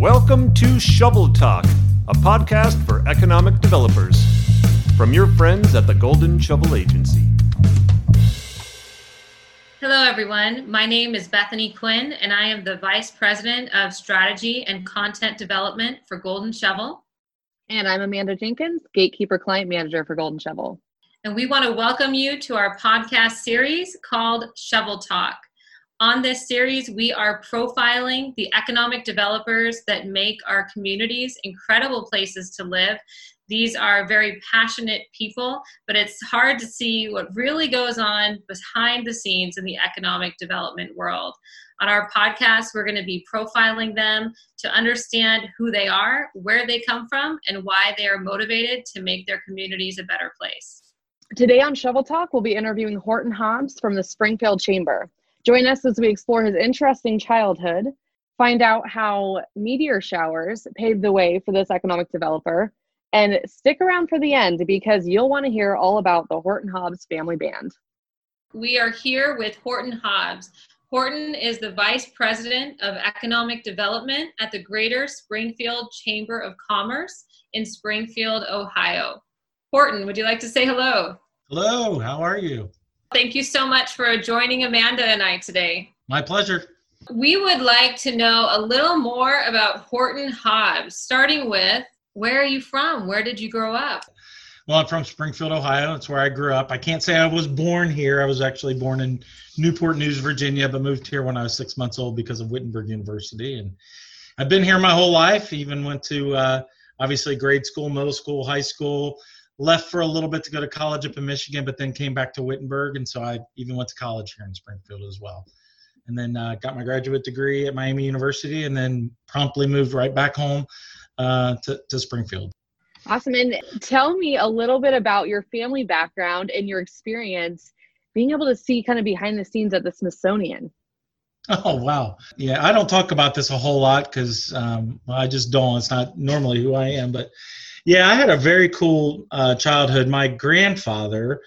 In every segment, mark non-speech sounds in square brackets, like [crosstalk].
Welcome to Shovel Talk, a podcast for economic developers. From your friends at the Golden Shovel Agency. Hello, everyone. My name is Bethany Quinn, and I am the Vice President of Strategy and Content Development for Golden Shovel. And I'm Amanda Jenkins, Gatekeeper Client Manager for Golden Shovel. And we want to welcome you to our podcast series called Shovel Talk. On this series, we are profiling the economic developers that make our communities incredible places to live. These are very passionate people, but it's hard to see what really goes on behind the scenes in the economic development world. On our podcast, we're going to be profiling them to understand who they are, where they come from, and why they are motivated to make their communities a better place. Today on Shovel Talk, we'll be interviewing Horton Hobbs from the Springfield Chamber. Join us as we explore his interesting childhood, find out how meteor showers paved the way for this economic developer, and stick around for the end because you'll want to hear all about the Horton Hobbs family band. We are here with Horton Hobbs. Horton is the Vice President of Economic Development at the Greater Springfield Chamber of Commerce in Springfield, Ohio. Horton, would you like to say hello? Hello, how are you? Thank you so much for joining Amanda and I today. My pleasure. We would like to know a little more about Horton Hobbs, starting with where are you from? Where did you grow up? Well, I'm from Springfield, Ohio. That's where I grew up. I can't say I was born here. I was actually born in Newport News, Virginia, but moved here when I was six months old because of Wittenberg University. And I've been here my whole life. Even went to uh, obviously grade school, middle school, high school, left for a little bit to go to college up in Michigan, but then came back to Wittenberg, and so I even went to college here in Springfield as well. And then uh, got my graduate degree at Miami University, and then promptly moved right back home uh, to, to Springfield. Awesome. And tell me a little bit about your family background and your experience being able to see kind of behind the scenes at the Smithsonian. Oh wow, yeah. I don't talk about this a whole lot because um, I just don't. It's not normally who I am, but yeah, I had a very cool uh, childhood. My grandfather,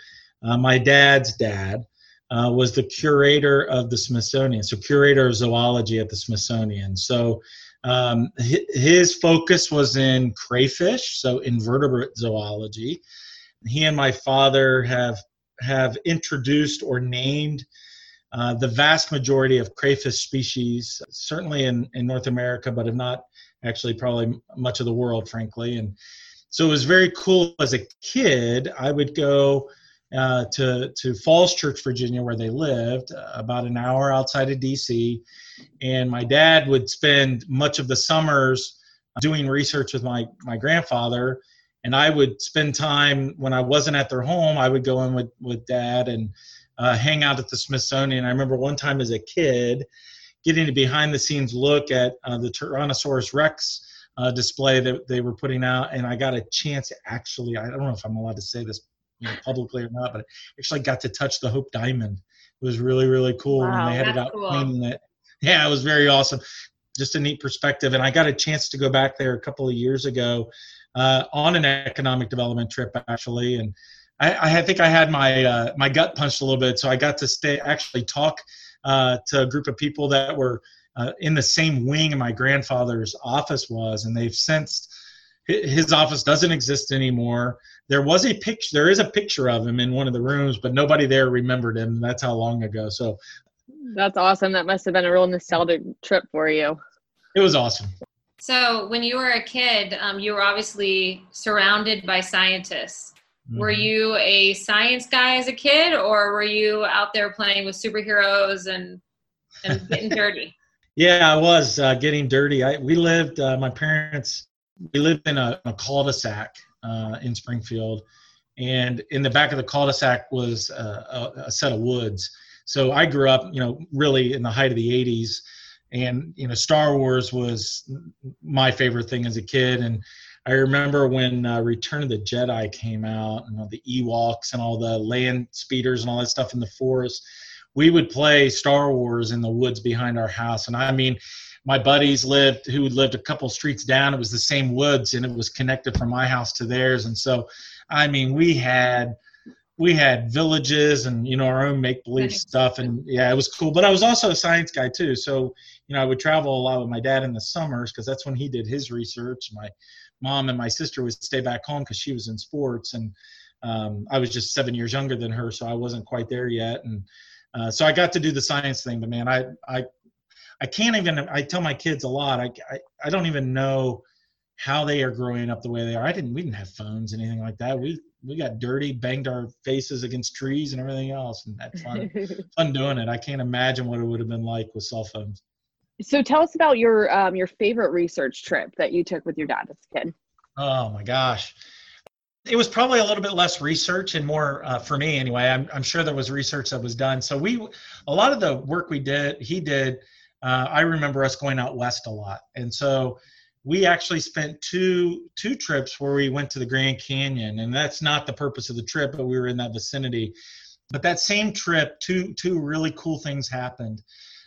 uh, my dad's dad, uh, was the curator of the Smithsonian, so curator of zoology at the Smithsonian. So um, his focus was in crayfish, so invertebrate zoology. He and my father have have introduced or named uh, the vast majority of crayfish species, certainly in, in North America, but if not actually probably much of the world, frankly. And so it was very cool as a kid. I would go uh, to to Falls Church, Virginia, where they lived, uh, about an hour outside of D.C. And my dad would spend much of the summers doing research with my my grandfather, and I would spend time when I wasn't at their home. I would go in with with dad and uh, hang out at the Smithsonian. I remember one time as a kid getting a behind the scenes look at uh, the Tyrannosaurus Rex uh, display that they were putting out, and I got a chance to actually, I don't know if I'm allowed to say this you know, publicly or not, but I actually got to touch the Hope Diamond. It was really, really cool wow, when they had it out cool. cleaning it. Yeah, it was very awesome. Just a neat perspective. And I got a chance to go back there a couple of years ago uh, on an economic development trip, actually. And I, I think I had my uh, my gut punched a little bit, so I got to stay actually talk uh, to a group of people that were uh, in the same wing my grandfather's office was, and they've since his office doesn't exist anymore. There was a picture, there is a picture of him in one of the rooms, but nobody there remembered him. That's how long ago. So that's awesome. That must have been a real nostalgic trip for you. It was awesome. So when you were a kid, um, you were obviously surrounded by scientists. Mm-hmm. Were you a science guy as a kid, or were you out there playing with superheroes and and getting [laughs] dirty? Yeah, I was uh, getting dirty. I we lived. Uh, my parents we lived in a, a cul-de-sac uh, in Springfield, and in the back of the cul-de-sac was a, a, set of woods. So I grew up, you know, really in the height of the '80s, and you know, Star Wars was my favorite thing as a kid. And I remember when uh, Return of the Jedi came out, and all the Ewoks and all the land speeders and all that stuff in the forest we would play Star Wars in the woods behind our house. And I mean, my buddies lived who lived a couple streets down. It was the same woods, and it was connected from my house to theirs. And so, I mean, we had we had villages and you know our own make believe stuff and yeah it was cool but i was also a science guy too so you know i would travel a lot with my dad in the summers because that's when he did his research my mom and my sister would stay back home because she was in sports and um, i was just seven years younger than her so i wasn't quite there yet and uh, so i got to do the science thing but man i i i can't even i tell my kids a lot i i, I don't even know how they are growing up the way they are i didn't we didn't have phones anything like that we we got dirty, banged our faces against trees and everything else, and had fun [laughs] fun doing it. I can't imagine what it would have been like with cell phones. So tell us about your um, your favorite research trip that you took with your dad as a kid. Oh my gosh. It was probably a little bit less research and more uh, for me anyway. I'm, I'm sure there was research that was done. So we, a lot of the work we did, he did. Uh, I remember us going out west a lot, and so we actually spent two two trips where we went to the Grand Canyon, and that's not the purpose of the trip, but we were in that vicinity. But that same trip, two two really cool things happened.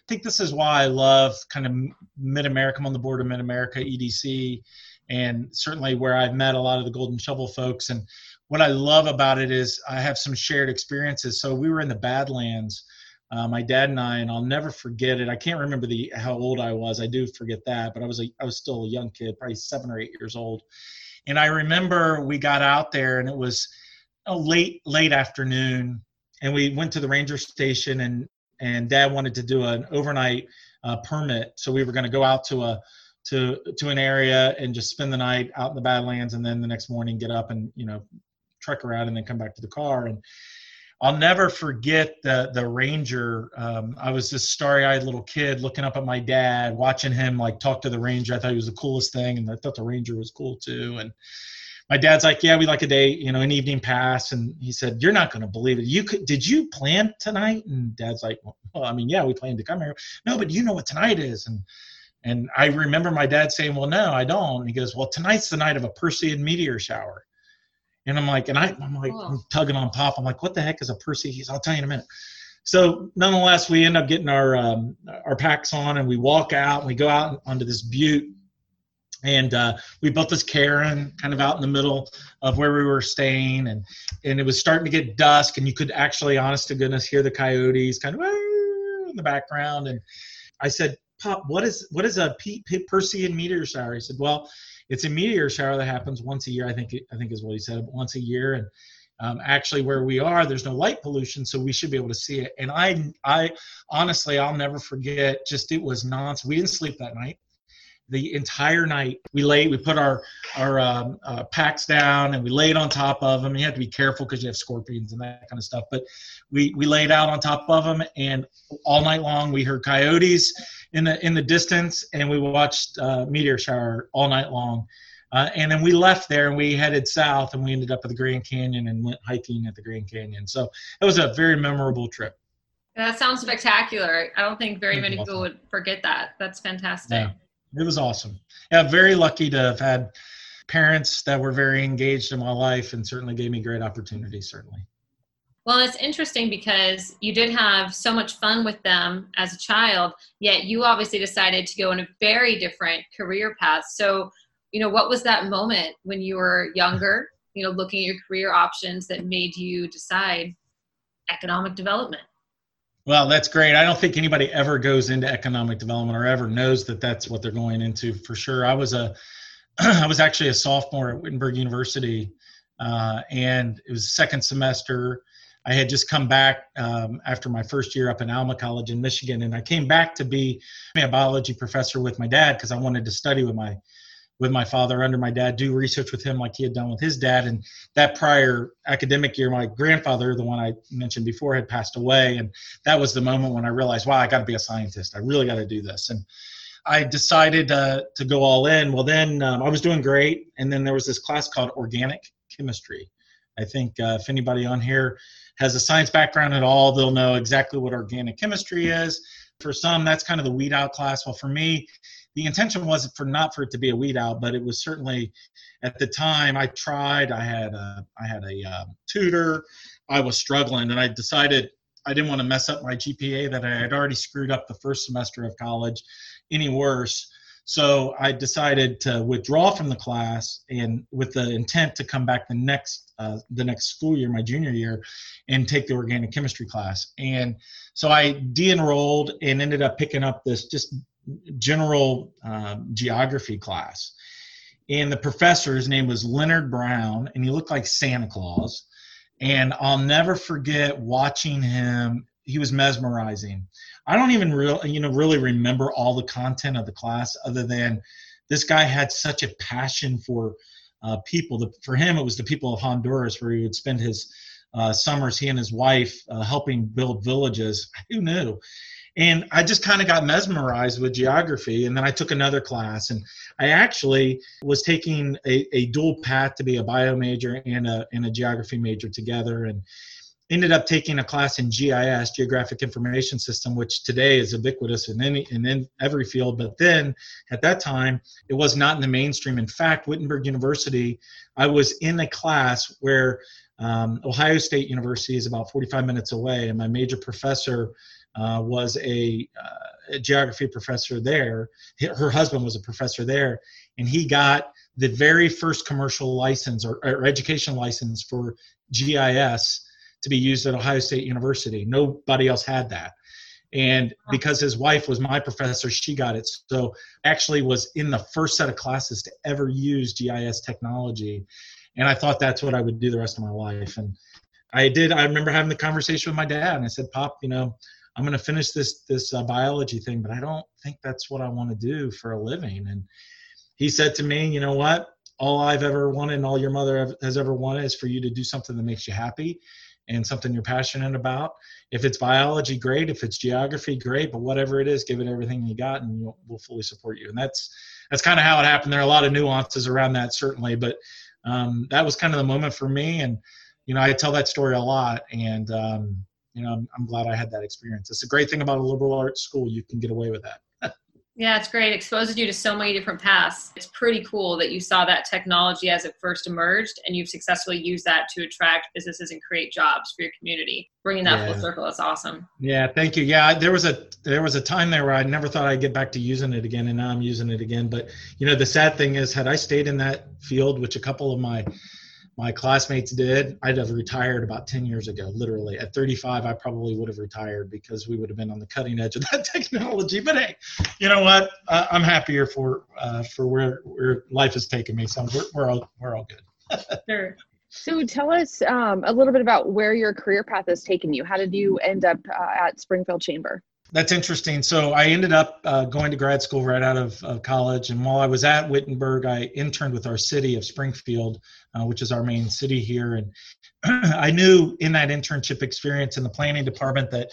I think this is why I love kind of Mid America. I'm on the board of Mid America EDC, and certainly where I've met a lot of the Golden Shovel folks. And what I love about it is I have some shared experiences. So we were in the Badlands, uh, my dad and I, and I'll never forget it. I can't remember the how old I was. I do forget that, but I was a I was still a young kid, probably seven or eight years old. And I remember we got out there, and it was a late late afternoon, and we went to the ranger station, and and Dad wanted to do an overnight uh, permit, so we were going to go out to a to to an area and just spend the night out in the Badlands, and then the next morning get up and you know trek around and then come back to the car and I'll never forget the the ranger. Um, I was this starry-eyed little kid looking up at my dad, watching him like talk to the ranger. I thought he was the coolest thing, and I thought the ranger was cool too. And my dad's like, "Yeah, we like a day, you know, an evening pass." And he said, "You're not going to believe it. You could? Did you plan tonight?" And dad's like, "Well, I mean, yeah, we planned to come here. No, but you know what tonight is." And and I remember my dad saying, "Well, no, I don't." And he goes, "Well, tonight's the night of a Perseid meteor shower." And I'm like, and I, I'm like, Cool. I'm tugging on Pop. I'm like, what the heck is a Percy? He's, I'll tell you in a minute. So nonetheless, we end up getting our um, our packs on, and we walk out, and we go out onto this butte, and uh, we built this cairn kind of out in the middle of where we were staying, and and it was starting to get dusk, and you could actually, honest to goodness, hear the coyotes kind of in the background. And I said, Pop, what is what is a P- P- Perseid meteor shower? He said, Well, it's a meteor shower that happens once a year. I think I think is what he said, once a year, and um, actually where we are, there's no light pollution, so we should be able to see it. And I, I honestly, I'll never forget. Just it was nonsense. We didn't sleep that night. The entire night we laid, we put our our um, uh, packs down and we laid on top of them. You have to be careful because you have scorpions and that kind of stuff. But we we laid out on top of them, and all night long we heard coyotes in the in the distance, and we watched uh, meteor shower all night long. Uh, and then we left there and we headed south and we ended up at the Grand Canyon and went hiking at the Grand Canyon. So it was a very memorable trip. That sounds spectacular. I don't think very many people would forget that. That's fantastic. Yeah. It was awesome. Yeah, very lucky to have had parents that were very engaged in my life and certainly gave me great opportunities, certainly. Well, it's interesting because you did have so much fun with them as a child, yet you obviously decided to go in a very different career path. So, you know, what was that moment when you were younger, you know, looking at your career options that made you decide economic development? Well, that's great. I don't think anybody ever goes into economic development or ever knows that that's what they're going into for sure. I was a, [clears throat] I was actually a sophomore at Wittenberg University, uh, and it was second semester. I had just come back um, after my first year up in Alma College in Michigan, and I came back to be a biology professor with my dad because I wanted to study with my with my father under my dad, do research with him like he had done with his dad. And that prior academic year, my grandfather, the one I mentioned before, had passed away, and that was the moment when I realized, wow, I got to be a scientist. I really got to do this. And I decided uh, to go all in. Well, then um, I was doing great, and then there was this class called organic chemistry. I think uh, if anybody on here has a science background at all, they'll know exactly what organic chemistry is. For some, that's kind of the weed out class. Well, for me, the intention wasn't for not for it to be a weed out, but it was certainly at the time I tried. I had a, I had a um, tutor. I was struggling, and I decided I didn't want to mess up my GPA that I had already screwed up the first semester of college any worse. So I decided to withdraw from the class and with the intent to come back the next uh, the next school year, my junior year, and take the organic chemistry class. And so I de-enrolled and ended up picking up this just general um, geography class. And the professor, his name was Leonard Brown, and he looked like Santa Claus. And I'll never forget watching him. He was mesmerizing. I don't even really, you know, really remember all the content of the class, other than this guy had such a passion for uh, people. The, for him, it was the people of Honduras, where he would spend his uh, summers, he and his wife, uh, helping build villages. Who knew? And I just kind of got mesmerized with geography. And then I took another class, and I actually was taking a, a dual path to be a bio major and a, and a geography major together. And ended up taking a class in GIS, Geographic Information System, which today is ubiquitous in any in, in every field. But then at that time, it was not in the mainstream. In fact, Wittenberg University, I was in a class where um, Ohio State University is about 45 minutes away, and my major professor uh, was a, uh, a geography professor there. Her husband was a professor there, and he got the very first commercial license or, or education license for GIS to be used at Ohio State University. Nobody else had that. And because his wife was my professor, she got it. So actually was in the first set of classes to ever use GIS technology. And I thought that's what I would do the rest of my life. And I did. I remember having the conversation with my dad, and I said, "Pop, you know, I'm going to finish this this uh, biology thing, but I don't think that's what I want to do for a living." And he said to me, "You know what? All I've ever wanted, and all your mother has ever wanted, is for you to do something that makes you happy." and something you're passionate about. If it's biology, great. If it's geography, great. But whatever it is, give it everything you got, and we'll, we'll fully support you. And that's that's kind of how it happened. There are a lot of nuances around that, certainly, but um, that was kind of the moment for me. And you know, I tell that story a lot, and um, you know, I'm, I'm glad I had that experience. It's a great thing about a liberal arts school; you can get away with that. [laughs] Yeah, it's great. It exposes you to so many different paths. It's pretty cool that you saw that technology as it first emerged and you've successfully used that to attract businesses and create jobs for your community. Bringing that yeah. full circle, that's awesome. Yeah, thank you. Yeah, there was a there was a time there where I never thought I'd get back to using it again, and now I'm using it again. But you know, the sad thing is, had I stayed in that field, which a couple of my my classmates did, I'd have retired about 10 years ago, literally. At 35, I probably would have retired because we would have been on the cutting edge of that [laughs] technology. But hey, you know what? Uh, I'm happier for uh, for where, where life has taken me. So we're, we're, all, we're all good. [laughs] sure. So tell us um, a little bit about where your career path has taken you. How did you end up uh, at Springfield Chamber? That's interesting. So I ended up uh, going to grad school right out of, college, and while I was at Wittenberg, I interned with our city of Springfield, uh, which is our main city here. And [clears throat] I knew in that internship experience in the planning department that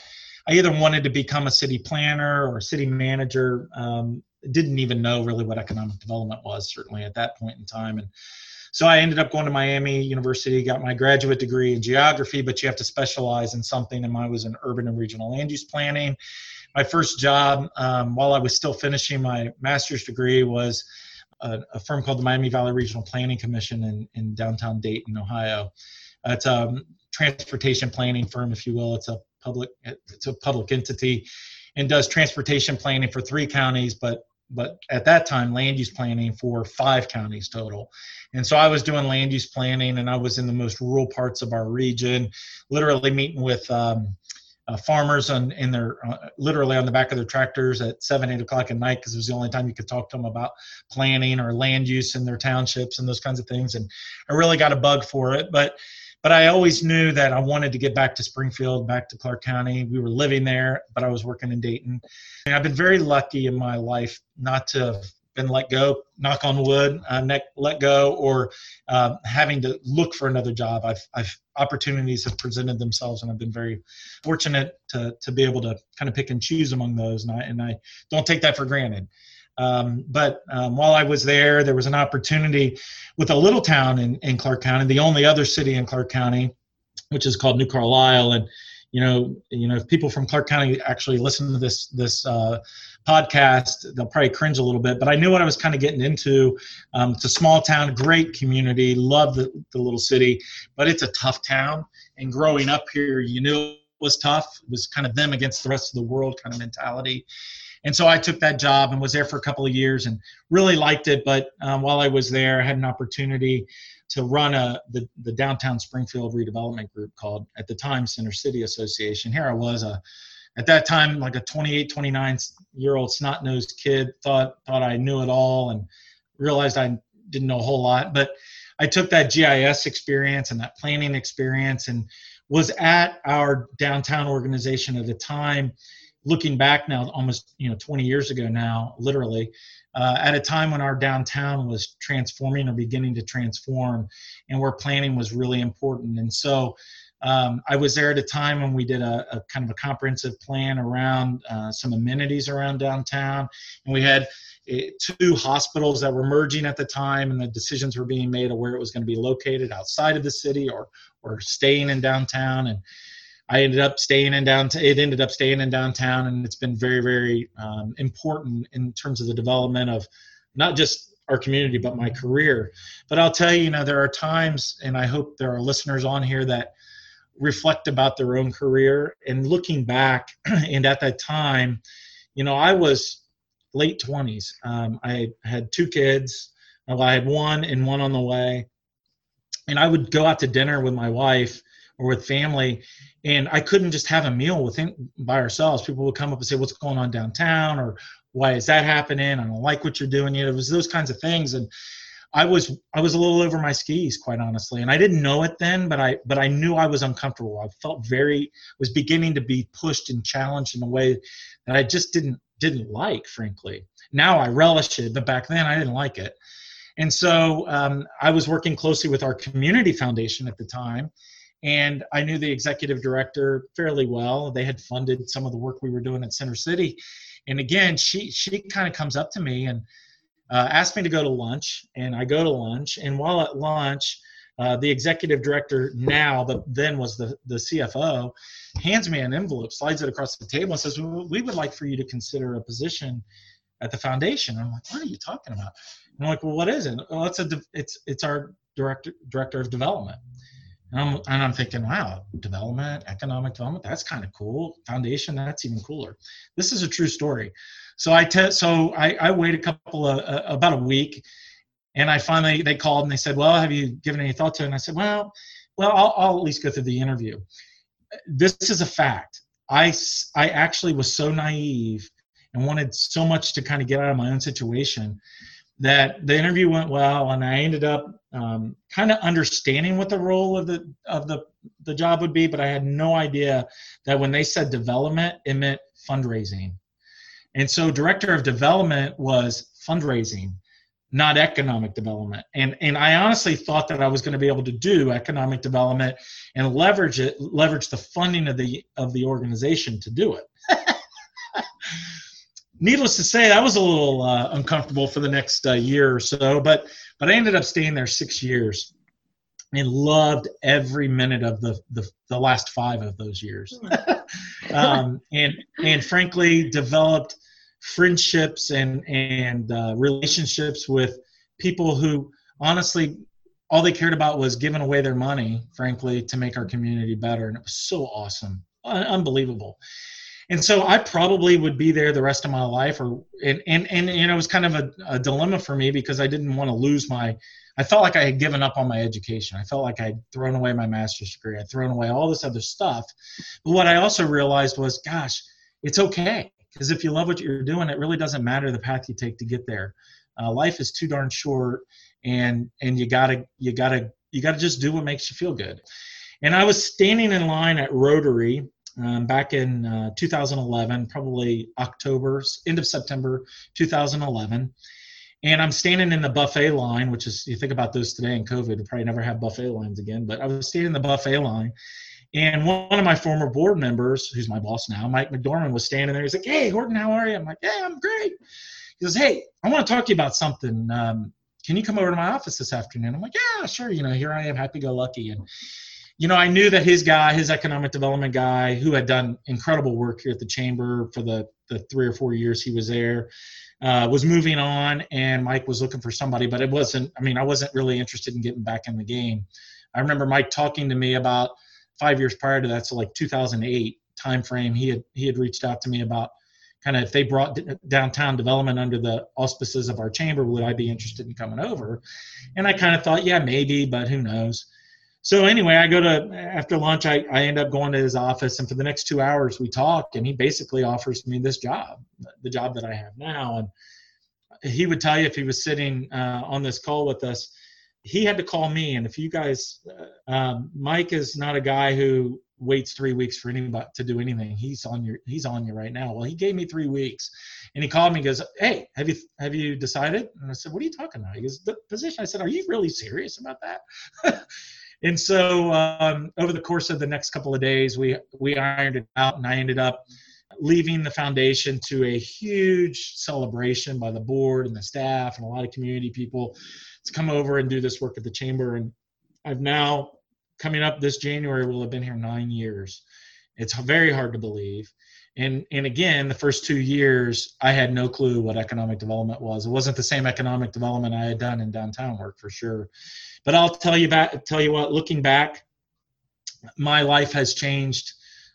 I either wanted to become a city planner or city manager. Um, didn't even know really what economic development was, certainly at that point in time, and so I ended up going to Miami University, got my graduate degree in geography, but you have to specialize in something. And mine was in urban and regional land use planning. My first job, um, while I was still finishing my master's degree, was a, a, firm called the Miami Valley Regional Planning Commission in, in downtown Dayton, Ohio. It's a transportation planning firm, if you will. It's a public it's a public entity and does transportation planning for three counties, but but at that time land use planning for five counties total. And so i was doing land use planning and i was in the most rural parts of our region literally meeting with um, uh, farmers on in their uh, literally on the back of their tractors at seven eight o'clock at night because it was the only time you could talk to them about planning or land use in their townships and those kinds of things. And i really got a bug for it but but I always knew that I wanted to get back to Springfield, back to Clark County. We were living there, but I was working in Dayton. And I've been very lucky in my life not to have been let go, knock on wood, uh, let go, or uh, having to look for another job. I've, I've opportunities have presented themselves, and I've been very fortunate to to be able to kind of pick and choose among those, and I and I don't take that for granted. Um, but um, while I was there, there was an opportunity with a little town in, in Clark County, the only other city in Clark County, which is called New Carlisle. And you know, you know, if people from Clark County actually listen to this this uh, podcast, they'll probably cringe a little bit. But I knew what I was kind of getting into. Um, it's a small town, great community, love the, the little city, but it's a tough town. And growing up here, you knew it was tough. It was kind of them against the rest of the world kind of mentality And so I took that job and was there for a couple of years and really liked it. But um, while I was there, I had an opportunity to run a the, the downtown Springfield redevelopment group called at the time Center City Association. Here I was a at that time like a 28 29 year old snot-nosed kid thought thought I knew it all and realized I didn't know a whole lot but I took that GIS experience and that planning experience and was at our downtown organization at the time looking back now almost you know 20 years ago now literally uh, at a time when our downtown was transforming or beginning to transform and where planning was really important. And so um, i was there at a time when we did a, a kind of a comprehensive plan around uh, some amenities around downtown. And we had uh, two hospitals that were merging at the time and the decisions were being made of where it was going to be located outside of the city or or staying in downtown. And I ended up staying in downtown. It ended up staying in downtown, and it's been very, very um, important in terms of the development of not just our community but my career. But I'll tell you, you know, there are times, and I hope there are listeners on here that reflect about their own career and looking back. [clears throat] And at that time, you know, I was late twenties. Um, I had two kids. Well, I had one and one on the way, and I would go out to dinner with my wife or with family and i couldn't just have a meal with him by ourselves. People would come up and say what's going on downtown? or why is that happening? I don't like what you're doing. You know it was those kinds of things. And i was i was a little over my skis quite honestly. And i didn't know it then but i but i knew i was uncomfortable. I felt very was beginning to be pushed and challenged in a way that i just didn't didn't like frankly. Now i relish it but back then i didn't like it. And so um, i was working closely with our community foundation at the time and I knew the executive director fairly well. They had funded some of the work we were doing at Center City, and again, she she kind of comes up to me and uh, asked me to go to lunch, and I go to lunch, and while at lunch. Uh, the executive director now, but then was the, the CFO, hands me an envelope, slides it across the table, and says, well, "We would like for you to consider a position at the foundation." I'm like, "What are you talking about?" And I'm like, "Well, what is it?" Well, it's a it's it's our director director of development. And I'm, and I'm thinking, wow, development, economic development, that's kind of cool. Foundation, that's even cooler. This is a true story. So I te- so I, I wait a couple of uh, about a week, and I finally they called and they said, well, have you given any thought to it? And I said, well, well, I'll, I'll at least go through the interview. This is a fact. I I actually was so naive and wanted so much to kind of get out of my own situation that the interview went well, and I ended up um, kind of understanding what the role of the of the the job would be, but I had no idea that when they said development, it meant fundraising. And so, director of development was fundraising, not economic development. And and I honestly thought that I was going to be able to do economic development and leverage it, leverage the funding of the of the organization to do it. [laughs] needless to say, I was a little uh, uncomfortable for the next uh, year or so, but but I ended up staying there six years and loved every minute of the the, the last five of those years, [laughs] um, and and frankly developed friendships and and uh, relationships with people who honestly all they cared about was giving away their money frankly to make our community better. And it was so awesome. Unbelievable and so I probably would be there the rest of my life, or and and, and you know it was kind of a, a dilemma for me because I didn't want to lose my. I felt like I had given up on my education. I felt like I'd thrown away my master's degree. I'd thrown away all this other stuff. But what I also realized was, gosh, it's okay because if you love what you're doing, it really doesn't matter the path you take to get there. Uh, life is too darn short, and and you gotta you gotta you gotta just do what makes you feel good. And I was standing in line at Rotary um, back in uh, 2011, probably October, end of September 2011. And I'm standing in the buffet line, which is, you think about those today in COVID, we probably never have buffet lines again, but I was standing in the buffet line. And one of my former board members, who's my boss now, Mike McDorman, was standing there. He's like, Hey, Horton, how are you? I'm like, Yeah, I'm great. He goes, Hey, I want to talk to you about something. Um, can you come over to my office this afternoon? I'm like, Yeah, sure. You know, here I am, happy go lucky. And you know, I knew that his guy, his economic development guy, who had done incredible work here at the chamber for the the three or four years he was there, uh, was moving on, and Mike was looking for somebody, but it wasn't. I mean, I wasn't really interested in getting back in the game. I remember Mike talking to me about five years prior to that, so like 2008 timeframe. He had he had reached out to me about kind of if they brought downtown development under the auspices of our chamber, would I be interested in coming over? And I kind of thought, yeah, maybe, but who knows. So anyway, I go to after lunch. I, I end up going to his office, and for the next two hours we talk, and he basically offers me this job, the job that I have now. And he would tell you if he was sitting uh, on this call with us, he had to call me. And if you guys, uh, um, Mike is not a guy who waits three weeks for anybody to do anything. He's on your he's on you right now. Well, he gave me three weeks, and he called me. and Goes, hey, have you have you decided? And I said, what are you talking about? He goes, the position. I said, are you really serious about that? [laughs] and so um, over the course of the next couple of days, we we ironed it out, and I ended up leaving the foundation to a huge celebration by the board and the staff and a lot of community people to come over and do this work at the chamber. And I've now coming up this January will have been here nine years. It's very hard to believe. And and again, the first two years, I had no clue what economic development was. It wasn't the same economic development I had done in downtown work for sure. But I'll tell you back, tell you what. Looking back, my life has changed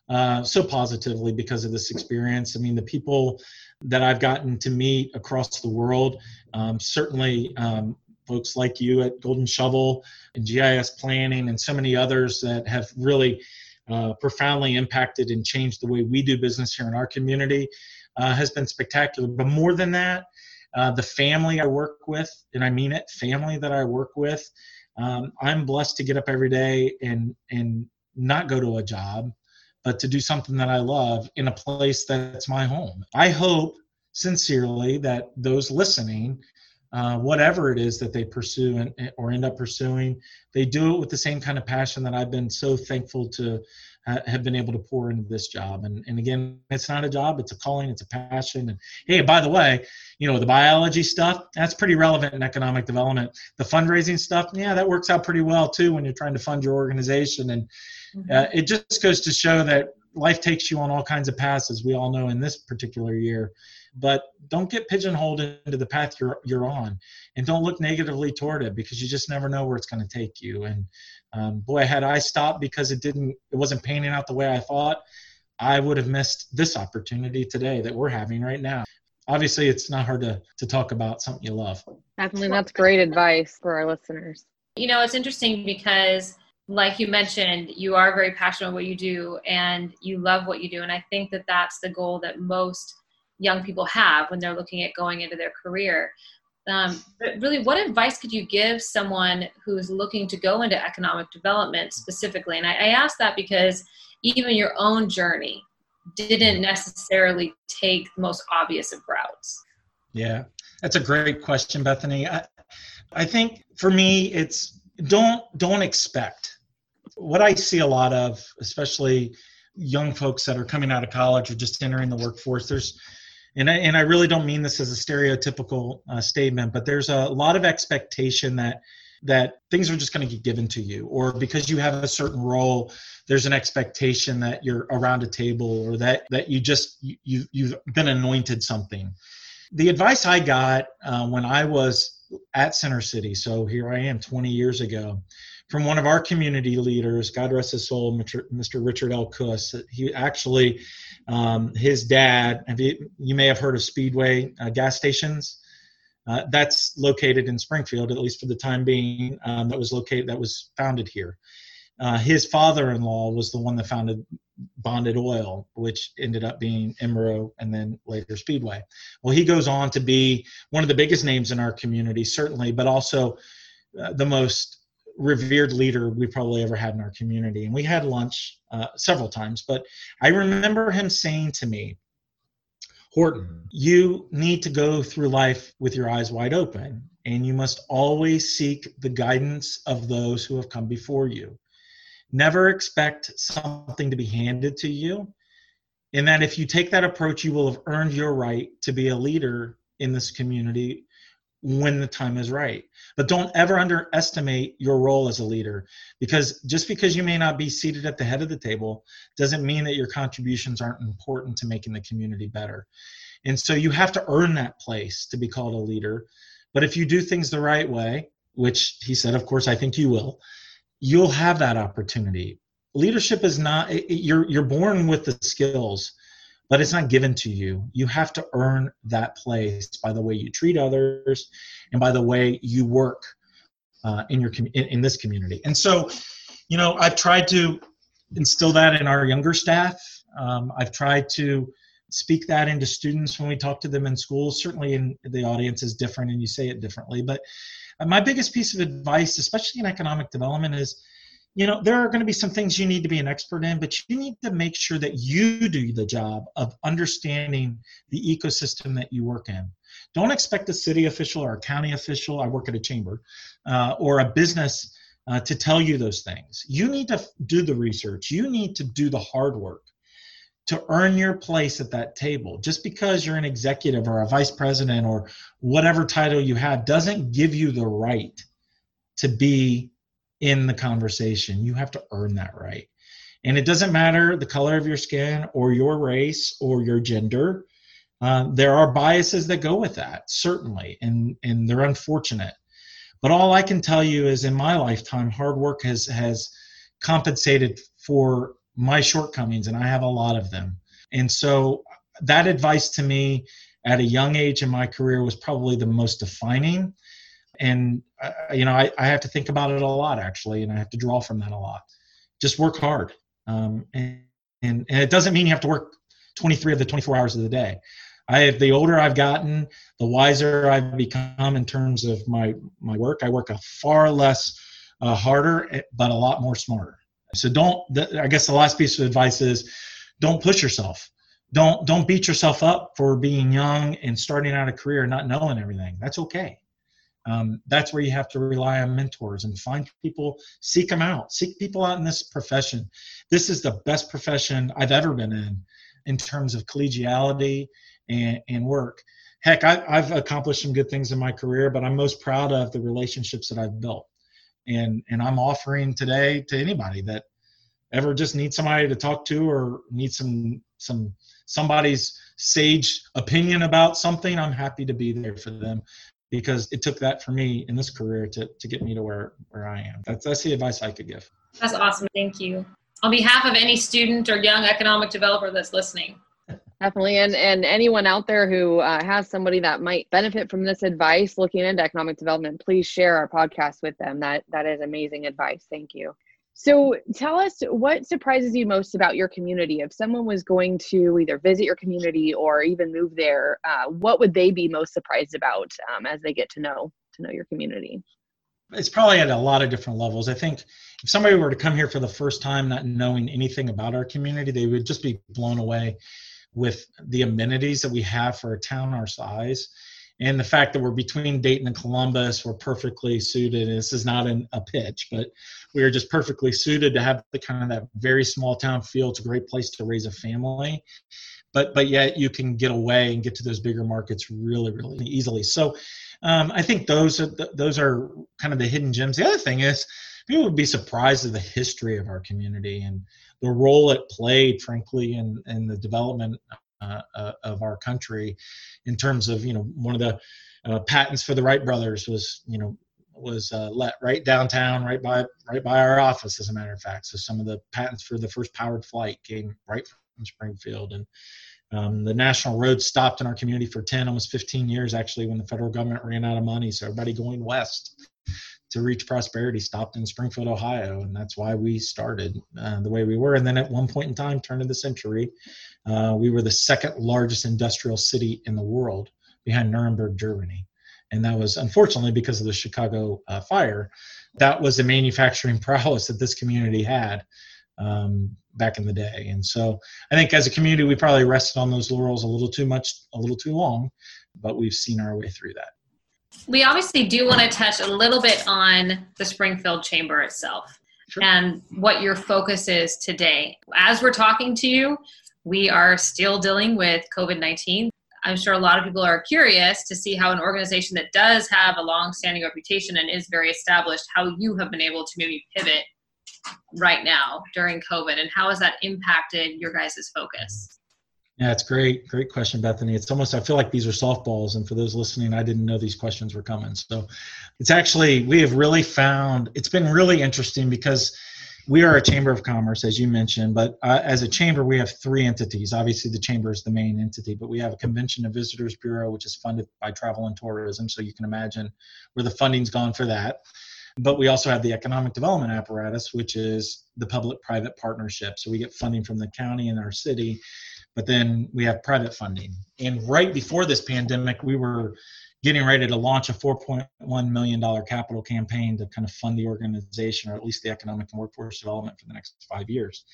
uh, so positively because of this experience. I mean, the people that I've gotten to meet across the world, um, certainly um, folks like you at Golden Shovel and GIS Planning and so many others that have really uh, profoundly impacted and changed the way we do business here in our community uh, has been spectacular. But more than that, uh, the family I work with, and I mean it, family that I work with, um, I'm blessed to get up every day and and not go to a job, but to do something that I love in a place that's my home. I hope sincerely that those listening uh, whatever it is that they pursue and, or end up pursuing, they do it with the same kind of passion that I've been so thankful to uh, have been able to pour into this job. And, and again, it's not a job, it's a calling, it's a passion. And hey, by the way, you know, the biology stuff, that's pretty relevant in economic development. The fundraising stuff, yeah, that works out pretty well too when you're trying to fund your organization. And mm-hmm. uh, it just goes to show that life takes you on all kinds of paths, as we all know in this particular year but don't get pigeonholed into the path you're you're on and don't look negatively toward it because you just never know where it's going to take you. And um, boy had i stopped because it didn't it wasn't panning out the way i thought i would have missed this opportunity today that we're having right now. Obviously it's not hard to, to talk about something you love. Definitely. That's great advice for our listeners. You know it's interesting because like you mentioned you are very passionate about what you do and you love what you do and i think that that's the goal that most young people have when they're looking at going into their career. Um, but really, what advice could you give someone who's looking to go into economic development specifically? And I, I ask that because even your own journey didn't necessarily take the most obvious of routes. Yeah, that's a great question, Bethany. I, I think for me, it's don't don't expect. What I see a lot of, especially young folks that are coming out of college or just entering the workforce, there's and I, and I really don't mean this as a stereotypical uh, statement, but there's a lot of expectation that that things are just going to get given to you, or because you have a certain role, there's an expectation that you're around a table, or that that you just you you've been anointed something. The advice I got uh, when I was at Center City, so here I am 20 years ago, from one of our community leaders, God rest his soul, Mr. Richard L. Kuss. He actually um, his dad, you, you, may have heard of Speedway uh, gas stations. Uh, that's located in Springfield, at least for the time being. Um, that was located, that was founded here. Uh, his father-in-law was the one that founded Bonded Oil, which ended up being Emerald and then later Speedway. Well, he goes on to be one of the biggest names in our community, certainly, but also uh, the most revered leader we probably ever had in our community. And we had lunch uh, several times, but I remember him saying to me, Horton, you need to go through life with your eyes wide open, and you must always seek the guidance of those who have come before you. Never expect something to be handed to you. And that if you take that approach, you will have earned your right to be a leader in this community when the time is right. But don't ever underestimate your role as a leader because just because you may not be seated at the head of the table doesn't mean that your contributions aren't important to making the community better. And so you have to earn that place to be called a leader. But if you do things the right way, which he said, of course, I think you will, you'll have that opportunity. Leadership is not, you're, you're born with the skills but it's not given to you. You have to earn that place by the way you treat others and by the way you work uh, in your in, in this community. And so, you know, I've tried to instill that in our younger staff. Um, I've tried to speak that into students when we talk to them in schools. Certainly, in the audience is different, and you say it differently. But uh, my biggest piece of advice, especially in economic development, is you know there are going to be some things you need to be an expert in but you need to make sure that you do the job of understanding the ecosystem that you work in. Don't expect a city official or a county official i work at a chamber uh, or a business uh, to tell you those things. You need to do the research. You need to do the hard work to earn your place at that table. Just because you're an executive or a vice president or whatever title you have doesn't give you the right to be in the conversation. You have to earn that right. And it doesn't matter the color of your skin or your race or your gender. Uh, there are biases that go with that, certainly, and, and they're unfortunate. But all I can tell you is in my lifetime, hard work has, has compensated for my shortcomings, and I have a lot of them. And so that advice to me at a young age in my career was probably the most defining and uh, you know I, I have to think about it a lot actually and i have to draw from that a lot. Just work hard um, and, and and it doesn't mean you have to work 23 of the 24 hours of the day. I have the older i've gotten the wiser i've become in terms of my my work. I work a far less uh, harder eh, but a lot more smarter. So don't i guess the last piece of advice is don't push yourself. Don't don't beat yourself up for being young and starting out a career and not knowing everything. That's okay um, that's where you have to rely on mentors and find people seek them out seek people out in this profession. This is the best profession i've ever been in in terms of collegiality and, and work. Heck I, i've accomplished some good things in my career but i'm most proud of the relationships that i've built. And and i'm offering today to anybody that ever just needs somebody to talk to or need some some somebody's sage opinion about something i'm happy to be there for them because it took that for me in this career to, to get me to where, where I am. That's, that's the advice I could give. That's awesome. Thank you. On behalf of any student or young economic developer that's listening. Definitely. And, and anyone out there who uh, has somebody that might benefit from this advice looking into economic development, please share our podcast with them. That, that is amazing advice. Thank you. So tell us what surprises you most about your community. If someone was going to either visit your community or even move there, uh, what would they be most surprised about um, as they get to know to know your community? It's probably at a lot of different levels. I think if somebody were to come here for the first time, not knowing anything about our community, they would just be blown away with the amenities that we have for a town our size and the fact that we're between Dayton and Columbus, we're perfectly suited. And this is not an, a pitch, but we are just perfectly suited to have the kind of that very small town feel. It's a great place to raise a family, but but yet you can get away and get to those bigger markets really really easily. So um, I think those are those are kind of the hidden gems. The other thing is people would be surprised at the history of our community and the role it played, frankly, in in the development uh, uh, of our country in terms of you know one of the uh, patents for the Wright brothers was you know was uh, let right downtown right by right by our office as a matter of fact. So some of the patents for the first powered flight came right from Springfield. And um, the national road stopped in our community for 10 almost 15 years actually when the federal government ran out of money. So everybody going west to reach prosperity stopped in Springfield, Ohio, and that's why we started uh, the way we were. And then at one point in time, turn of the century, uh, we were the second largest industrial city in the world behind Nuremberg, Germany. And that was unfortunately because of the Chicago uh, fire. That was the manufacturing [laughs] prowess that this community had um, back in the day. And so I think as a community, we probably rested on those laurels a little too much, a little too long, but we've seen our way through that. We obviously do want to touch a little bit on the Springfield Chamber itself. Sure. and what your focus is today. As we're talking to you, we are still dealing with COVID 19. I'm sure a lot of people are curious to see how an organization that does have a long standing reputation and is very established, how you have been able to maybe pivot right now during COVID and how has that impacted your guys' focus? Yeah, it's great. Great question, Bethany. It's almost, I feel like these are softballs. And for those listening, I didn't know these questions were coming. So it's actually, we have really found, it's been really interesting because we are a chamber of commerce, as you mentioned, but uh, as a chamber, we have three entities. Obviously, the chamber is the main entity, but we have a convention and visitors bureau, which is funded by travel and tourism. So you can imagine where the funding's gone for that. But we also have the economic development apparatus, which is the public private partnership. So we get funding from the county and our city, but then we have private funding. And right before this pandemic, we were getting ready to launch a $4.1 million capital campaign to kind of fund the organization or at least the economic and workforce development for the next five years.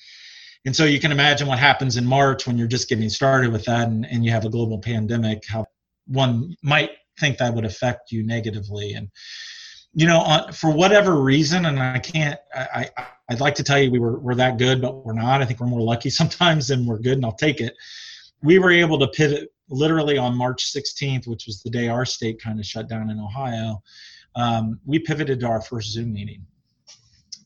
And so you can imagine what happens in March when you're just getting started with that and, and you have a global pandemic, how one might think that would affect you negatively. And, you know, on, for whatever reason, and I can't, I, I, I'd like to tell you we were, we're that good, but we're not. I think we're more lucky [laughs] sometimes than we're good, and I'll take it. We were able to pivot literally on March 16th, which was the day our state kind of shut down in Ohio, um, we pivoted to our first Zoom meeting.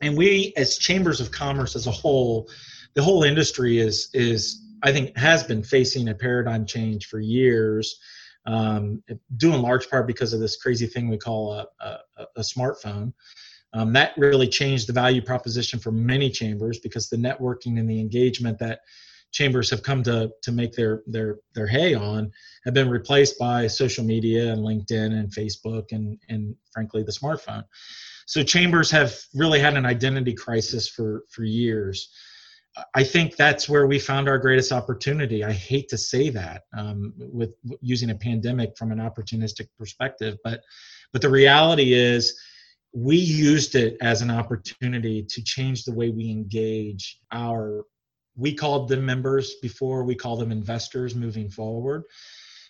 And we, as chambers of commerce as a whole, the whole industry is is I think has been facing a paradigm change for years, um, due in large part because of this crazy thing we call a, a, a smartphone. Um, that really changed the value proposition for many chambers because the networking and the engagement that chambers have come to to make their their their hay on have been replaced by social media and LinkedIn and Facebook and and frankly the smartphone. So chambers have really had an identity crisis for for years. I think that's where we found our greatest opportunity. I hate to say that um, with using a pandemic from an opportunistic perspective, but but the reality is we used it as an opportunity to change the way we engage our we called them members before we call them investors moving forward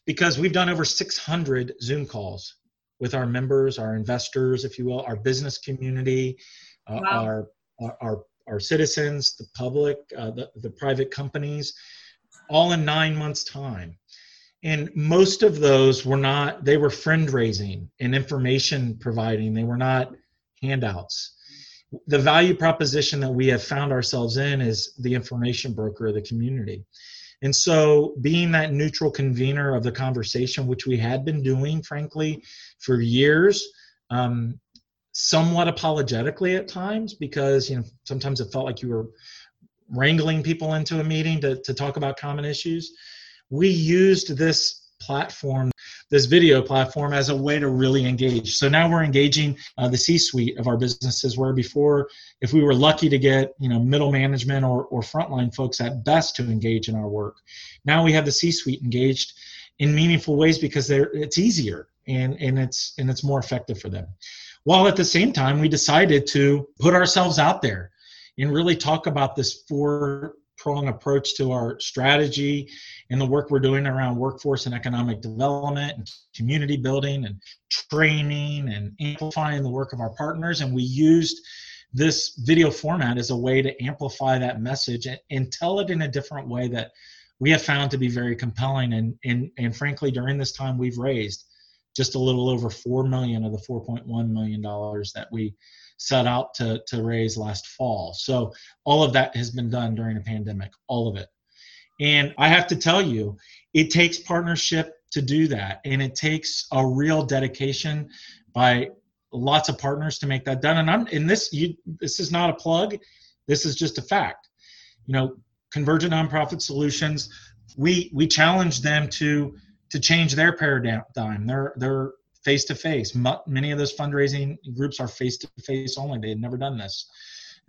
because we've done over 600 zoom calls with our members our investors if you will our business community uh, wow. our, our our citizens the public uh, the, the private companies all in nine months time. And most of those were not they were friend raising and information providing. They were not handouts. The value proposition that we have found ourselves in is the information broker of the community. And so, being that neutral convener of the conversation, which we had been doing, frankly, for years, um, somewhat apologetically at times, because you know sometimes it felt like you were wrangling people into a meeting to, to talk about common issues. We used this platform this video platform as a way to really engage. So now we're engaging uh, the C-suite of our businesses, where before, if we were lucky to get you know middle management or, or frontline folks at best to engage in our work, now we have the C-suite engaged in meaningful ways because they're it's easier and and it's and it's more effective for them. While at the same time, we decided to put ourselves out there and really talk about this four prong approach to our strategy and the work we're doing around workforce and economic development and community building and training and amplifying the work of our partners. And we used this video format as a way to amplify that message and, and tell it in a different way that we have found to be very compelling. And, and, and frankly, during this time, we've raised just a little over 4 million of the 4.1 million dollars that we set out to, to raise last fall. So all of that has been done during a pandemic, all of it. And I have to tell you, it takes partnership to do that. And it takes a real dedication by lots of partners to make that done. And I'm in this, you, this is not a plug. This is just a fact. You know, Convergent Nonprofit Solutions, we, we challenge them to, to change their paradigm. They're, they're face to face. Many of those fundraising groups are face to face only. They had never done this.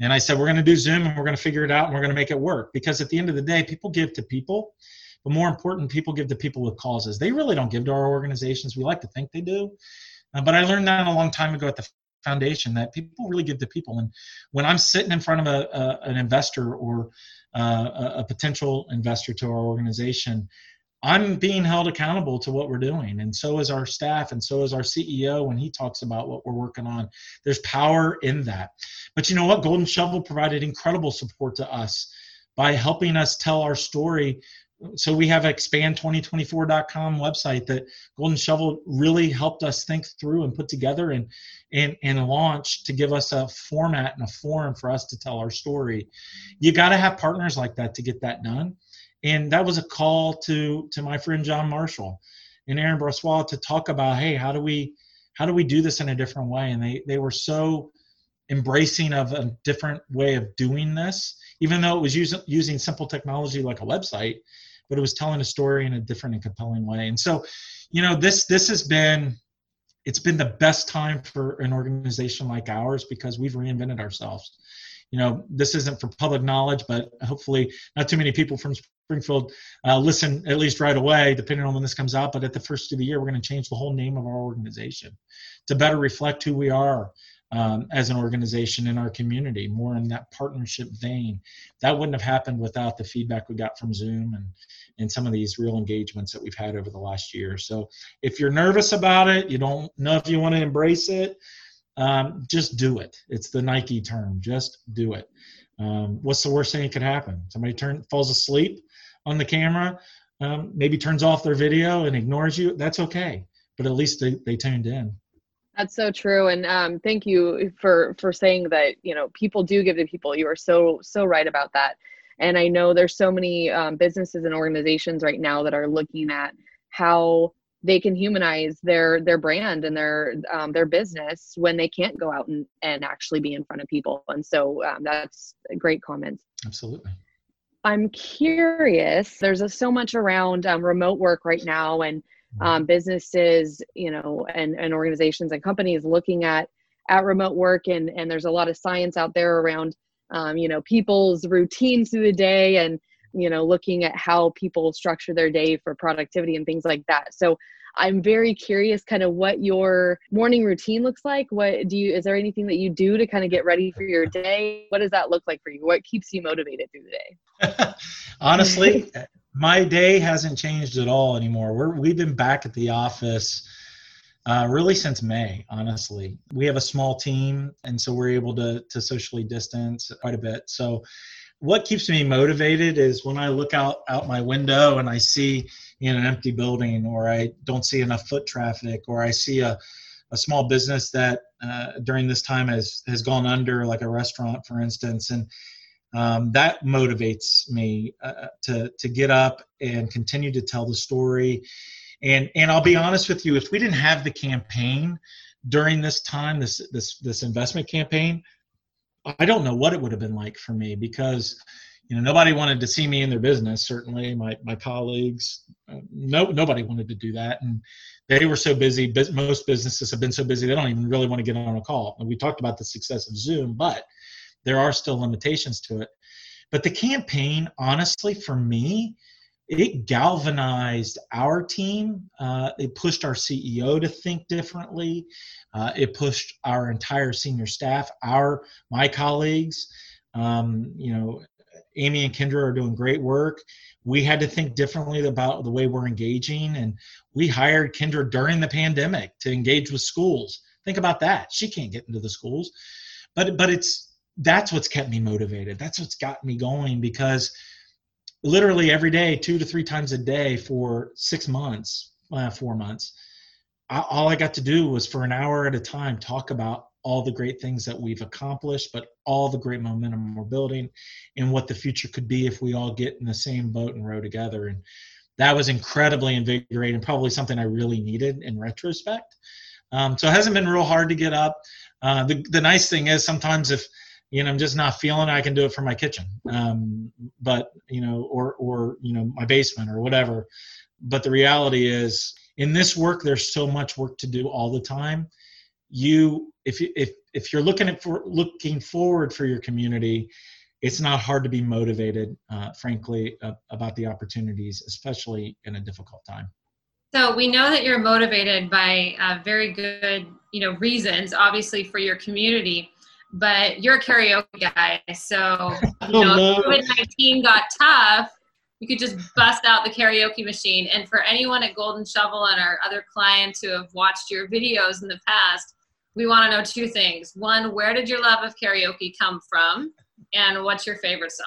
And I said, we're going to do Zoom and we're going to figure it out and we're going to make it work. Because at the end of the day, people give to people, but more important, people give to people with causes. They really don't give to our organizations. We like to think they do. Uh, but I learned that a long time ago at the foundation that people really give to people. And when I'm sitting in front of a, a an investor or uh, a, a potential investor to our organization, I'm being held accountable to what we're doing, and so is our staff, and so is our CEO when he talks about what we're working on. There's power in that. But you know what? Golden Shovel provided incredible support to us by helping us tell our story. So we have expand2024.com website that Golden Shovel really helped us think through and put together and and and launch to give us a format and a forum for us to tell our story. You got to have partners like that to get that done and that was a call to to my friend John Marshall and Aaron Brossois to talk about, hey, how do we how do we do this in a different way? And they they were so embracing of a different way of doing this, even though it was using using simple technology like a website, but it was telling a story in a different and compelling way. And so, you know, this this has been it's been the best time for an organization like ours because we've reinvented ourselves. You know, this isn't for public knowledge, but hopefully not too many people from Springfield uh, listen at least right away, depending on when this comes out. But at the first of the year, we're going to change the whole name of our organization to better reflect who we are um, as an organization in our community, more in that partnership vein. That wouldn't have happened without the feedback we got from Zoom and, and some of these real engagements that we've had over the last year. So if you're nervous about it, you don't know if you want to embrace it, um, just do it. It's the Nike term, just do it. Um, what's the worst thing that could happen? Somebody turn falls asleep on the camera, um, maybe turns off their video and ignores you. That's okay, but at least they, they tuned in. That's so true, and um, thank you for for saying that. You know, people do give to people. You are so so right about that. And I know there's so many um, businesses and organizations right now that are looking at how they can humanize their their brand and their um, their business when they can't go out and, and actually be in front of people. And so um, that's a great comment. Absolutely. I'm curious. There's a, so much around um, remote work right now, and um, businesses, you know, and, and organizations and companies looking at at remote work, and and there's a lot of science out there around, um, you know, people's routines through the day, and you know, looking at how people structure their day for productivity and things like that. So I'm very curious kind of what your morning routine looks like. What do you is there anything that you do to kind of get ready for your day? What does that look like for you? What keeps you motivated through the day? [laughs] Honestly, my day hasn't changed at all anymore. We're we've been back at the office uh, really since May. Honestly, we have a small team, and so we're able to to socially distance quite a bit. So, what keeps me motivated is when I look out out my window and I see in an empty building, or I don't see enough foot traffic, or I see a a small business that uh, during this time has has gone under, like a restaurant, for instance, and um, that motivates me uh, to to get up and continue to tell the story. And and I'll be honest with you, if we didn't have the campaign during this time, this this this investment campaign, I don't know what it would have been like for me because you know nobody wanted to see me in their business. Certainly, my my colleagues, uh, no nobody wanted to do that, and they were so busy. Most businesses have been so busy they don't even really want to get on a call. And we talked about the success of Zoom, but there are still limitations to it. But the campaign, honestly, for me, it galvanized our team. Uh, it pushed our CEO to think differently. Uh, it pushed our entire senior staff, our my colleagues. Um, you know, Amy and Kendra are doing great work. We had to think differently about the way we're engaging, and we hired Kendra during the pandemic to engage with schools. Think about that. She can't get into the schools, but but it's that's what's kept me motivated. That's what's got me going because literally every day, two to three times a day for six months, uh, four months, I, all I got to do was for an hour at a time talk about all the great things that we've accomplished, but all the great momentum we're building and what the future could be if we all get in the same boat and row together. And that was incredibly invigorating, probably something I really needed in retrospect. Um, so it hasn't been real hard to get up. Uh, the, the nice thing is sometimes if you know, I'm just not feeling I can do it from my kitchen. Um, but, you know, or, or, you know, my basement or whatever. But the reality is in this work, there's so much work to do all the time. You, if you, if, if you're looking at for looking forward for your community, it's not hard to be motivated, uh, frankly, uh, about the opportunities, especially in a difficult time. So we know that you're motivated by uh, very good, you know, reasons, obviously for your community but you're a karaoke guy. So, [laughs] you know, oh, no. COVID 19 got tough, you could just bust out the karaoke machine. And for anyone at Golden Shovel and our other clients who have watched your videos in the past, we want to know two things. One, where did your love of karaoke come from? And what's your favorite song?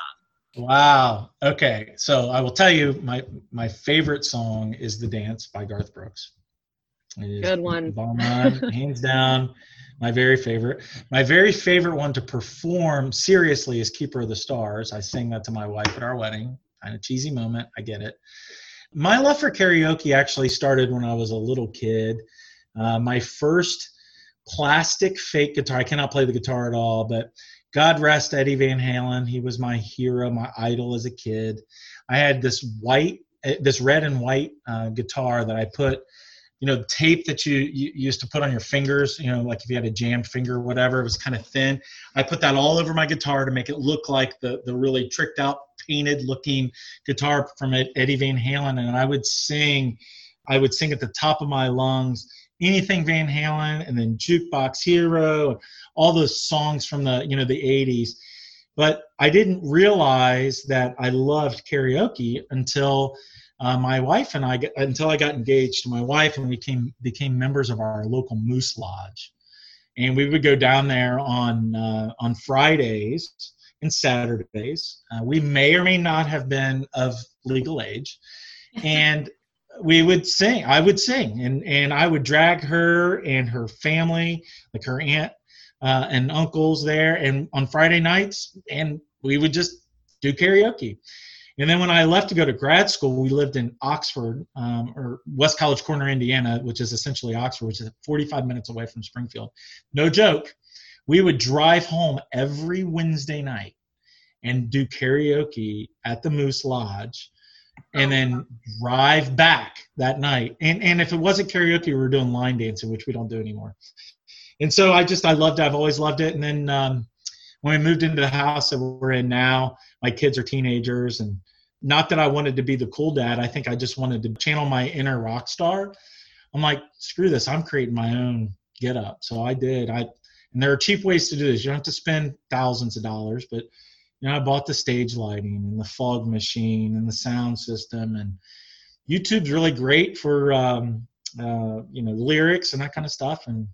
Wow. Okay. So I will tell you my my favorite song is The Dance by Garth Brooks. Good one. [laughs] hands down my very favorite. My very favorite one to perform seriously is Keeper of the Stars. I sang that to my wife at our wedding. Kind of cheesy moment. I get it. My love for karaoke actually started when I was a little kid. Uh, my first plastic fake guitar. I cannot play the guitar at all, but God rest Eddie Van Halen. He was my hero, my idol as a kid. I had this white, eh, this red and white uh, guitar that I put, you know, tape that you, you used to put on your fingers, you know, like if you had a jammed finger or whatever, it was kind of thin. I put that all over my guitar to make it look like the, the really tricked out, painted looking guitar from Eddie Van Halen. And I would sing, I would sing at the top of my lungs anything Van Halen and then Jukebox Hero, all those songs from the you know the 80s. But I didn't realize that I loved karaoke until uh, my wife and I until I got engaged to my wife and we became became members of our local Moose Lodge, and we would go down there on uh, on Fridays and Saturdays. Uh, we may or may not have been of legal age, and [laughs] we would sing. I would sing, and and I would drag her and her family, like her aunt uh, and uncles there, and on Friday nights, and we would just do karaoke. And then when I left to go to grad school, we lived in Oxford um, or West College Corner, Indiana, which is essentially Oxford, which is 45 minutes away from Springfield. No joke. We would drive home every Wednesday night and do karaoke at the Moose Lodge and then drive back that night. And and if it wasn't karaoke, we were doing line dancing, which we don't do anymore. And so I just I loved it. I've always loved it. And then um, when we moved into the house that we're in now, my kids are teenagers, and not that I wanted to be the cool dad. I think I just wanted to channel my inner rock star. I'm like, screw this. I'm creating my own get up. So I did. I and there are cheap ways to do this. You don't have to spend thousands of dollars, but you know, I bought the stage lighting and the fog machine and the sound system, and YouTube's really great for um, uh, you know lyrics and that kind of stuff. And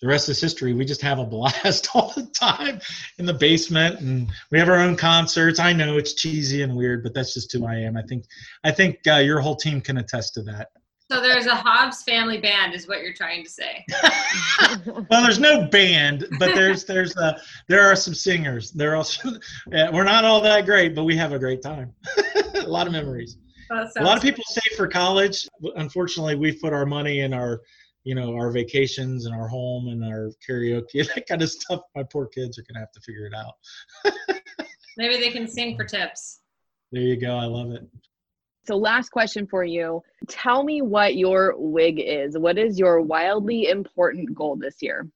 the rest is history. We just have a blast [laughs] all the time in the basement, and we have our own concerts. I know it's cheesy and weird, but that's just who I am. I think I think uh, your whole team can attest to that. So there's a Hobbs family band, is what you're trying to say. [laughs] well, there's no band, but there's there's uh, there are some singers. There also [laughs] yeah, we're not all that great, but we have a great time. a lot of memories. a lot of people save for college. Unfortunately, we put our money in our you know our vacations and our home and our karaoke [laughs] that kind of stuff. My poor kids are gonna have to figure it out. [laughs] Maybe they can sing for tips. There you go. I love it. So, last question for you. Tell me what your wig is. What is your wildly important goal this year?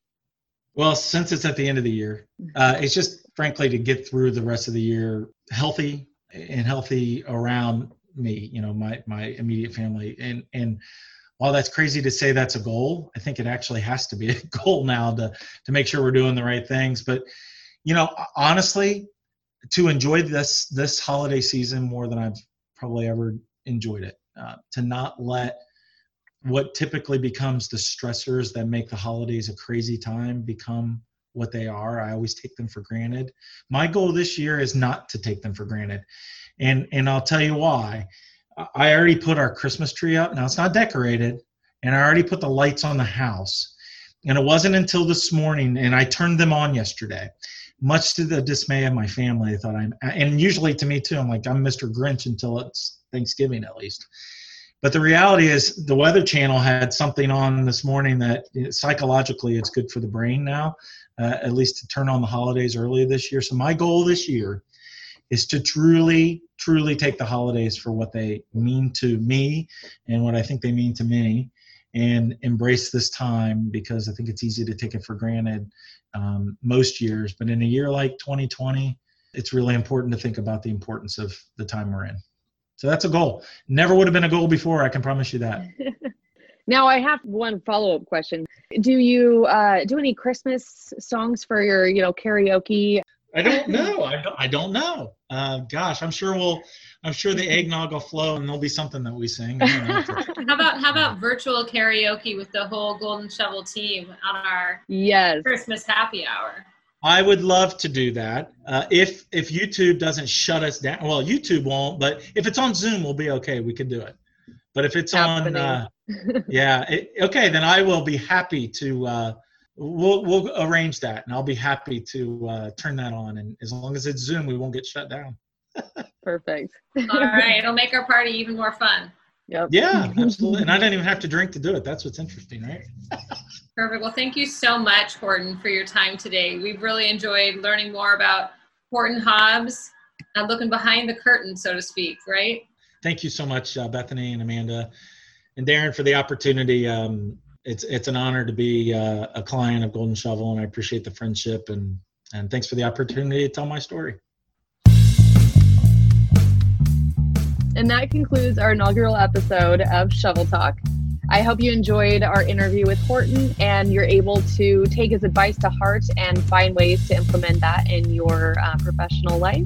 Well, since it's at the end of the year, uh, it's just frankly to get through the rest of the year healthy and healthy around me, you know, my my immediate family. And and while that's crazy to say that's a goal, I think it actually has to be a [laughs] goal now to to make sure we're doing the right things. But you know, honestly, to enjoy this this holiday season more than I've probably ever enjoyed it. Uh, to not let what typically becomes the stressors that make the holidays a crazy time become what they are. I always take them for granted. My goal this year is not to take them for granted. And and I'll tell you why. I already put our Christmas tree up. Now it's not decorated, and I already put the lights on the house. And it wasn't until this morning, and I turned them on yesterday much to the dismay of my family, I thought I'm, and usually to me too, I'm like, I'm Mr. Grinch until it's Thanksgiving at least. But the reality is, the Weather Channel had something on this morning that psychologically it's good for the brain now, uh, at least to turn on the holidays early this year. So, my goal this year is to truly, truly take the holidays for what they mean to me and what I think they mean to many and embrace this time because I think it's easy to take it for granted um, most years. But in a year like 2020, it's really important to think about the importance of the time we're in. So that's a goal. Never would have been a goal before. I can promise you that. [laughs] now I have one follow up question. Do you uh, do any Christmas songs for your you know karaoke? I don't know. I don't, I don't know. Uh, gosh, I'm sure we'll. I'm sure the eggnog will flow, and there'll be something that we sing. [laughs] how about how about virtual karaoke with the whole Golden Shovel team on our yes Christmas happy hour? I would love to do that. Uh, if if YouTube doesn't shut us down, well, YouTube won't. But if it's on Zoom, we'll be okay. We can do it. But if it's Happening. on, uh, yeah, it, okay, then I will be happy to. We'll we'll arrange that, and I'll be happy to uh, turn that on. And as long as it's Zoom, we won't get shut down. [laughs] Perfect. All right, it'll make our party even more fun. Yep. Yeah, absolutely. and I didn't even have to drink to do it. That's what's interesting, right? [laughs] Perfect. Well, thank you so much, Horton, for your time today. We've really enjoyed learning more about Horton Hobbs and looking behind the curtain, so to speak, right? Thank you so much, uh, Bethany and Amanda and Darren, for the opportunity. Um, it's it's an honor to be uh, a client of Golden Shovel, and I appreciate the friendship and and thanks for the opportunity to tell my story. And that concludes our inaugural episode of Shovel Talk. I hope you enjoyed our interview with Horton and you're able to take his advice to heart and find ways to implement that in your uh, professional life.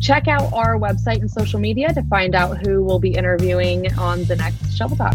Check out our website and social media to find out who will be interviewing on the next Shovel Talk.